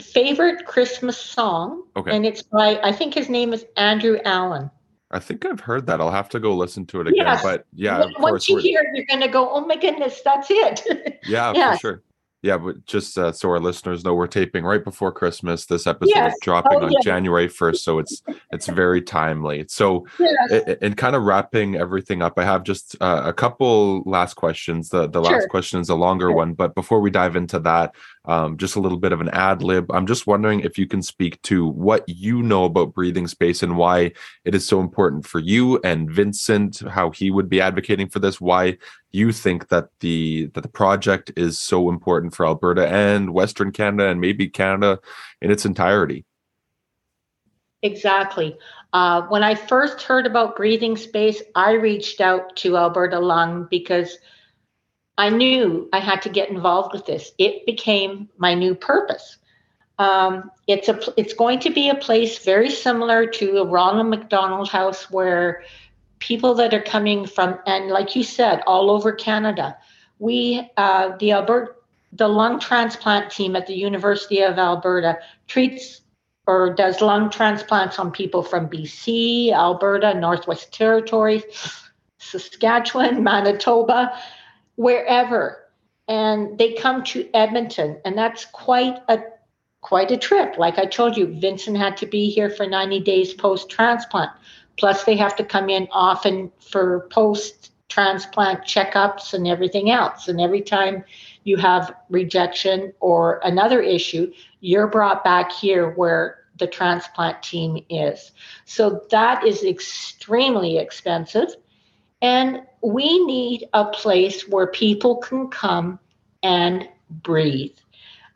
Favorite Christmas song. Okay. And it's by, I think his name is Andrew Allen. I think I've heard that. I'll have to go listen to it again. Yes. But yeah, Once course. you hear it, you're going to go, oh my goodness, that's it. (laughs) yeah, yes. for sure. Yeah, but just uh, so our listeners know, we're taping right before Christmas. This episode yes. is dropping oh, on yes. January first, so it's it's very timely. So, yes. and kind of wrapping everything up, I have just uh, a couple last questions. The the sure. last question is a longer sure. one, but before we dive into that, um, just a little bit of an ad lib. I'm just wondering if you can speak to what you know about breathing space and why it is so important for you and Vincent, how he would be advocating for this, why you think that the that the project is so important for Alberta and Western Canada and maybe Canada in its entirety. Exactly. Uh, when I first heard about breathing space, I reached out to Alberta Lung because I knew I had to get involved with this. It became my new purpose. Um, it's a it's going to be a place very similar to a Ronald McDonald House where people that are coming from, and like you said, all over Canada. We, uh, the Alberta, the lung transplant team at the University of Alberta treats or does lung transplants on people from BC, Alberta, Northwest Territories, Saskatchewan, Manitoba, wherever. And they come to Edmonton, and that's quite a quite a trip. Like I told you, Vincent had to be here for 90 days post transplant. Plus, they have to come in often for post transplant checkups and everything else. And every time you have rejection or another issue, you're brought back here where the transplant team is. So that is extremely expensive. And we need a place where people can come and breathe.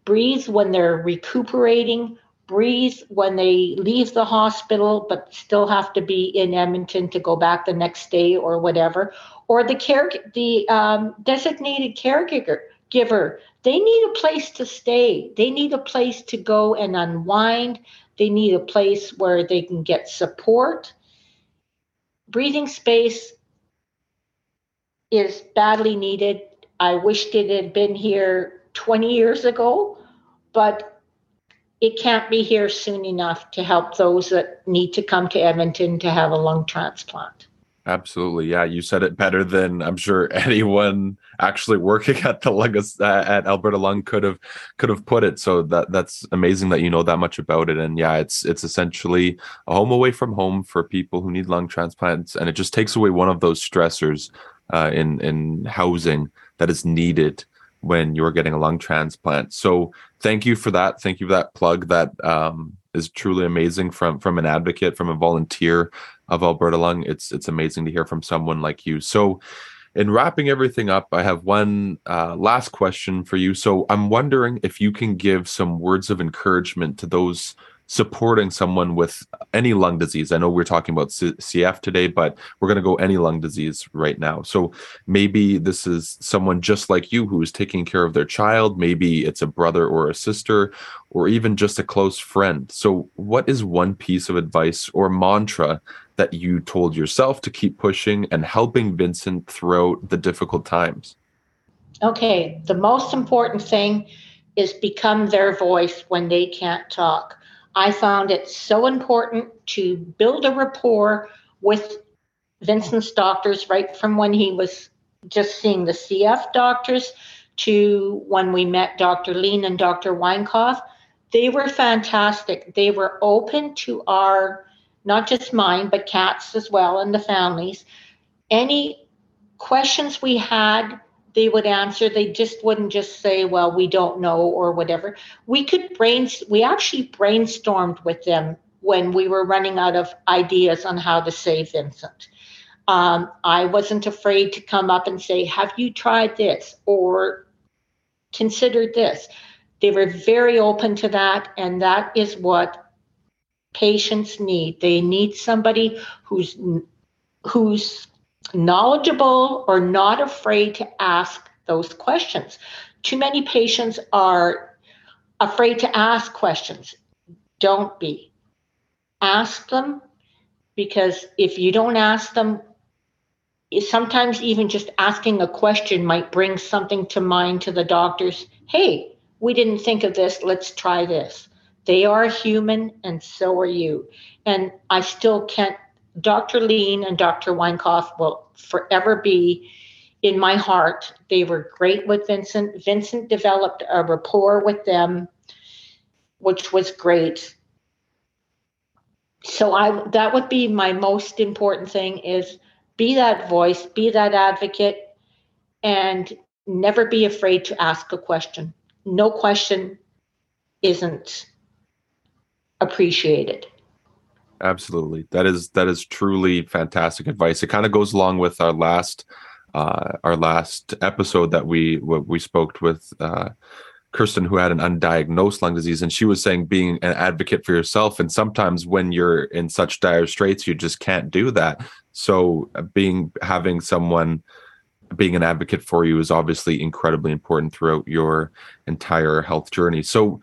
Breathe when they're recuperating, breathe when they leave the hospital but still have to be in edmonton to go back the next day or whatever or the care the um, designated caregiver giver. They need a place to stay. They need a place to go and unwind. They need a place where they can get support. Breathing space is badly needed i wished it had been here 20 years ago but it can't be here soon enough to help those that need to come to Edmonton to have a lung transplant. Absolutely, yeah. You said it better than I'm sure (laughs) anyone actually working at the lung uh, at Alberta Lung could have could have put it. So that that's amazing that you know that much about it. And yeah, it's it's essentially a home away from home for people who need lung transplants, and it just takes away one of those stressors uh, in in housing that is needed when you're getting a lung transplant. So thank you for that. Thank you for that plug. That um, is truly amazing from from an advocate, from a volunteer of Alberta Lung. It's it's amazing to hear from someone like you. So in wrapping everything up, I have one uh, last question for you. So I'm wondering if you can give some words of encouragement to those supporting someone with any lung disease. I know we're talking about C- CF today, but we're going to go any lung disease right now. So maybe this is someone just like you who is taking care of their child. Maybe it's a brother or a sister, or even just a close friend. So, what is one piece of advice or mantra that you told yourself to keep pushing and helping Vincent throughout the difficult times? Okay, the most important thing is become their voice when they can't talk. I found it so important to build a rapport with Vincent's doctors right from when he was just seeing the CF doctors to when we met Dr. Lien and Dr. Weinkoff. They were fantastic. They were open to our, not just mine, but Kat's as well and the families. Any questions we had, they would answer. They just wouldn't just say, well, we don't know or whatever. We could brain, we actually brainstormed with them when we were running out of ideas on how to save Vincent. Um, I wasn't afraid to come up and say, Have you tried this or considered this? They were very open to that, and that is what patients need. They need somebody who's who's knowledgeable or not afraid to ask those questions. Too many patients are afraid to ask questions. Don't be. Ask them because if you don't ask them, sometimes even just asking a question might bring something to mind to the doctors. Hey, we didn't think of this. Let's try this. They are human, and so are you. And I still can't. Dr. Lien and Dr. Weinkoff will forever be in my heart. They were great with Vincent. Vincent developed a rapport with them, which was great. So I that would be my most important thing is be that voice, be that advocate, and never be afraid to ask a question. No question isn't appreciated. Absolutely. That is that is truly fantastic advice. It kind of goes along with our last uh, our last episode that we we spoke with uh, Kirsten, who had an undiagnosed lung disease, and she was saying being an advocate for yourself. And sometimes when you're in such dire straits, you just can't do that. So uh, being having someone being an advocate for you is obviously incredibly important throughout your entire health journey. So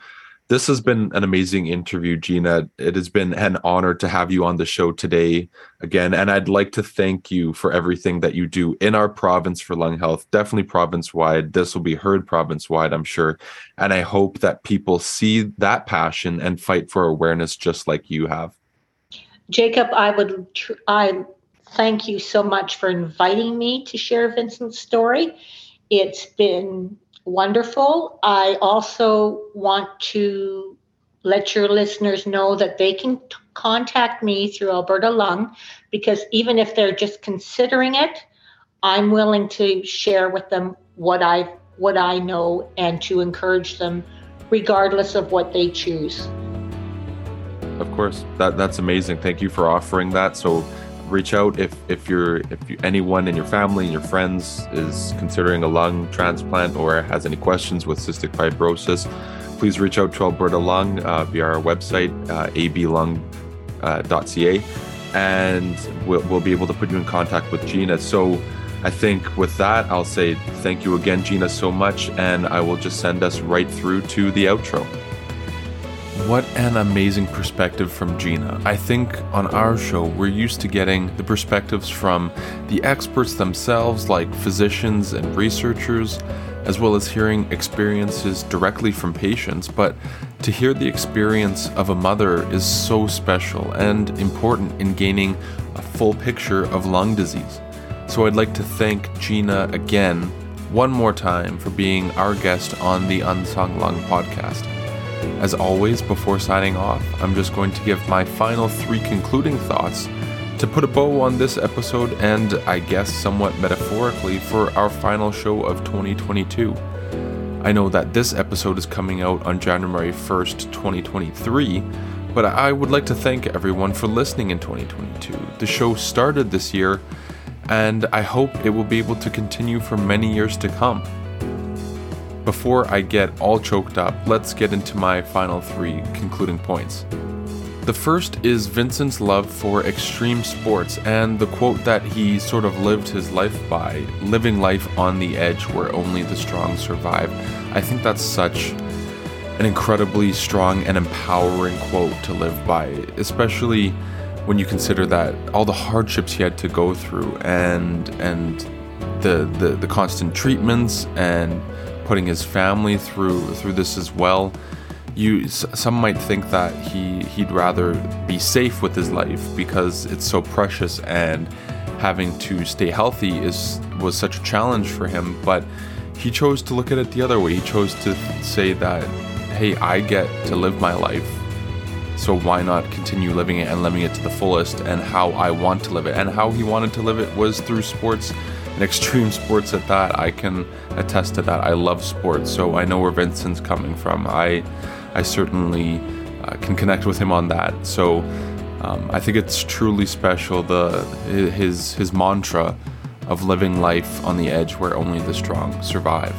this has been an amazing interview, Gina. It has been an honor to have you on the show today again. And I'd like to thank you for everything that you do in our province for lung health, definitely province wide. This will be heard province wide, I'm sure. And I hope that people see that passion and fight for awareness just like you have. Jacob, I would, I thank you so much for inviting me to share Vincent's story. It's been wonderful. I also want to let your listeners know that they can t- contact me through Alberta Lung because even if they're just considering it, I'm willing to share with them what I what I know and to encourage them regardless of what they choose. Of course. That that's amazing. Thank you for offering that. So reach out if if you're if you, anyone in your family and your friends is considering a lung transplant or has any questions with cystic fibrosis please reach out to alberta lung uh, via our website uh, ablung.ca uh, and we'll, we'll be able to put you in contact with gina. So i think with that i'll say thank you again gina so much. And i will just send us right through to the outro what an amazing perspective from Gina. I think on our show, we're used to getting the perspectives from the experts themselves, like physicians and researchers, as well as hearing experiences directly from patients. But to hear the experience of a mother is so special and important in gaining a full picture of lung disease. So I'd like to thank Gina again, one more time, for being our guest on the Unsung Lung podcast. As always, before signing off, I'm just going to give my final three concluding thoughts to put a bow on this episode and, I guess, somewhat metaphorically, for our final show of 2022. I know that this episode is coming out on January 1st, 2023, but I would like to thank everyone for listening in 2022. The show started this year, and I hope it will be able to continue for many years to come. Before I get all choked up, let's get into my final three concluding points. The first is Vincent's love for extreme sports and the quote that he sort of lived his life by living life on the edge where only the strong survive. I think that's such an incredibly strong and empowering quote to live by, especially when you consider that all the hardships he had to go through and and the the, the constant treatments and putting his family through through this as well. You some might think that he he'd rather be safe with his life because it's so precious and having to stay healthy is was such a challenge for him but he chose to look at it the other way. He chose to say that hey I get to live my life so why not continue living it and living it to the fullest? And how I want to live it. And how he wanted to live it was through sports and extreme sports at that I can attest to that I love sports so I know where Vincent's coming from I I certainly uh, can connect with him on that. So um, I think it's truly special the his his mantra of living life on the edge where only the strong survive.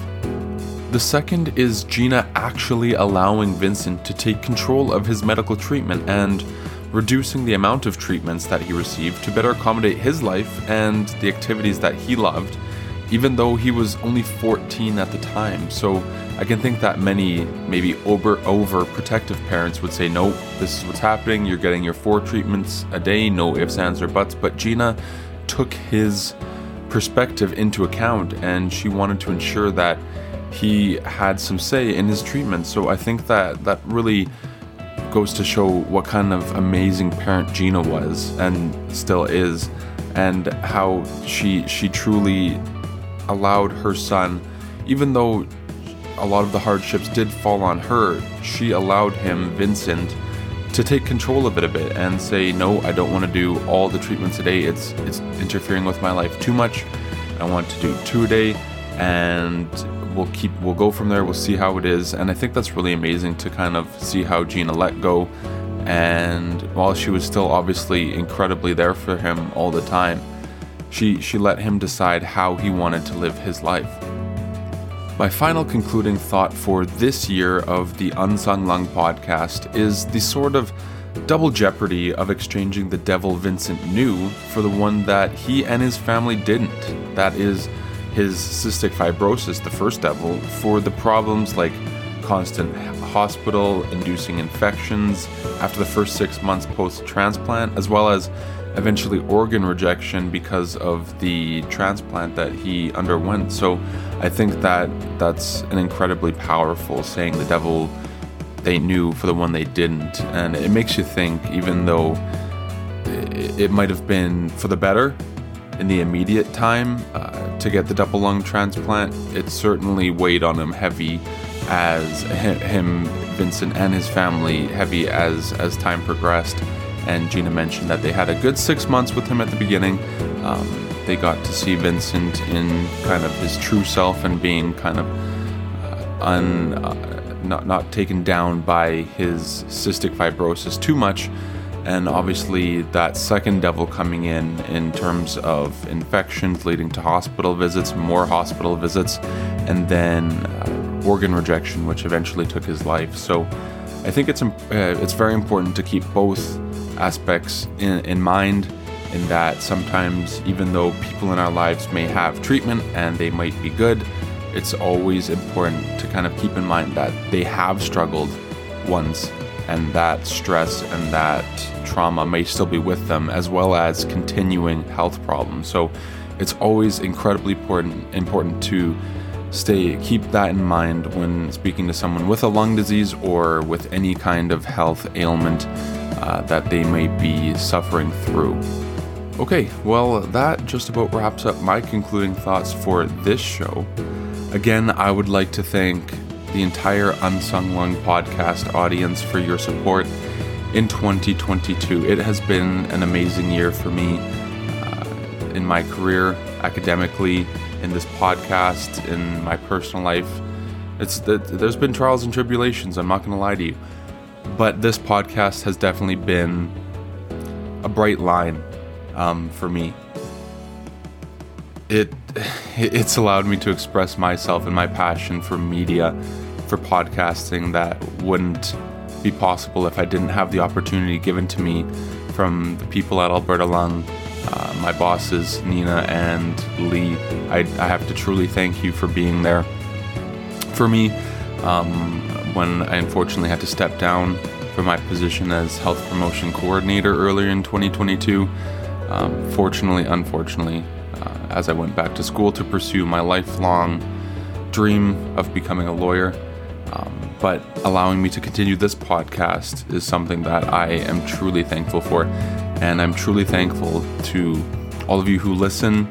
The second is Gina actually allowing Vincent to take control of his medical treatment and reducing the amount of treatments that he received to better accommodate his life and the activities that he loved, even though he was only 14 at the time. So I can think that many maybe over over protective parents would say, no, this is what's happening. You're getting your four treatments a day, no ifs, ands, or buts. But Gina took his perspective into account and she wanted to ensure that he had some say in his treatment. So I think that that really goes to show what kind of amazing parent Gina was and still is and how she she truly allowed her son even though a lot of the hardships did fall on her, she allowed him, Vincent, to take control of it a bit and say, no, I don't want to do all the treatments a day. It's it's interfering with my life too much. I want to do two a day, and we'll keep we'll go from there. We'll see how it is, and I think that's really amazing to kind of see how Gina let go. And while she was still obviously incredibly there for him all the time, she she let him decide how he wanted to live his life. My final concluding thought for this year of the Unsung Lung podcast is the sort of double jeopardy of exchanging the devil Vincent knew for the one that he and his family didn't. That is, his cystic fibrosis, the first devil, for the problems like constant hospital inducing infections after the first six months post transplant, as well as eventually organ rejection because of the transplant that he underwent. So I think that that's an incredibly powerful saying the devil they knew for the one they didn't. And it makes you think, even though it, might have been for the better in the immediate time uh, to get the double lung transplant, it certainly weighed on him heavy as him, Vincent, and his family heavy as as time progressed and Gina mentioned that they had a good six months with him at the beginning. Um, they got to see Vincent in kind of his true self and being kind of uh, un, uh, not not taken down by his cystic fibrosis too much. And obviously, that second devil coming in in terms of infections leading to hospital visits, more hospital visits, and then uh, organ rejection, which eventually took his life. So, I think it's uh, it's very important to keep both aspects in, in mind in that sometimes even though people in our lives may have treatment and they might be good it's always important to kind of keep in mind that they have struggled once and that stress and that trauma may still be with them as well as continuing health problems so it's always incredibly important important to stay keep that in mind when speaking to someone with a lung disease or with any kind of health ailment uh, that they may be suffering through. Okay, well, that just about wraps up my concluding thoughts for this show. Again, I would like to thank the entire Unsung Lung podcast audience for your support in 2022. It has been an amazing year for me uh, in my career, academically, in this podcast, in my personal life. It's that there's been trials and tribulations. I'm not going to lie to you, but this podcast has definitely been a bright line um, for me. It (sighs) it's allowed me to express myself and my passion for media, for podcasting that wouldn't be possible if I didn't have the opportunity given to me from the people at Alberta Lung, uh, my bosses Nina and Lee. I, I have to truly thank you for being there for me um, when I unfortunately had to step down from my position as health promotion coordinator earlier in 2022. Um, fortunately, unfortunately, uh, as I went back to school to pursue my lifelong dream of becoming a lawyer, but allowing me to continue this podcast is something that I am truly thankful for. And I'm truly thankful to all of you who listen.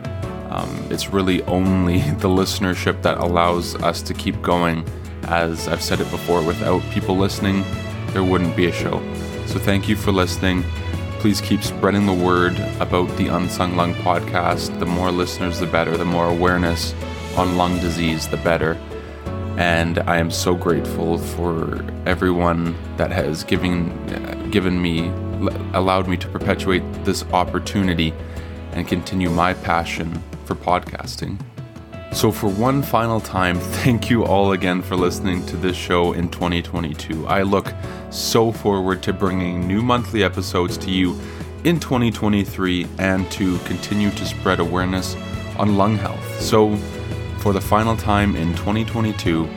Um, it's really only (laughs) the listenership that allows us to keep going. As I've said it before, without people listening, there wouldn't be a show. So thank you for listening. Please keep spreading the word about the Unsung Lung podcast. The more listeners, the better. The more awareness on lung disease, the better. And I am so grateful for everyone that has given given me allowed me to perpetuate this opportunity and continue my passion for podcasting. So, for one final time, (laughs) thank you all again for listening to this show in 2022. I look so forward to bringing new monthly episodes to you in 2023 and to continue to spread awareness on lung health. So, for the final time in 2022,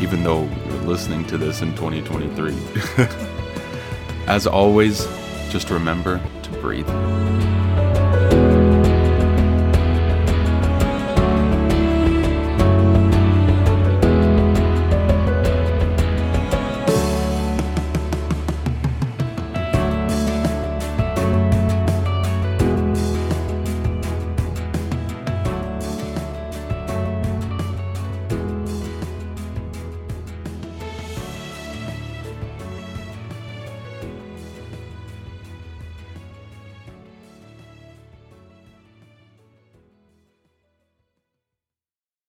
even though you're listening to this in 2023, (laughs) as always, just remember to breathe.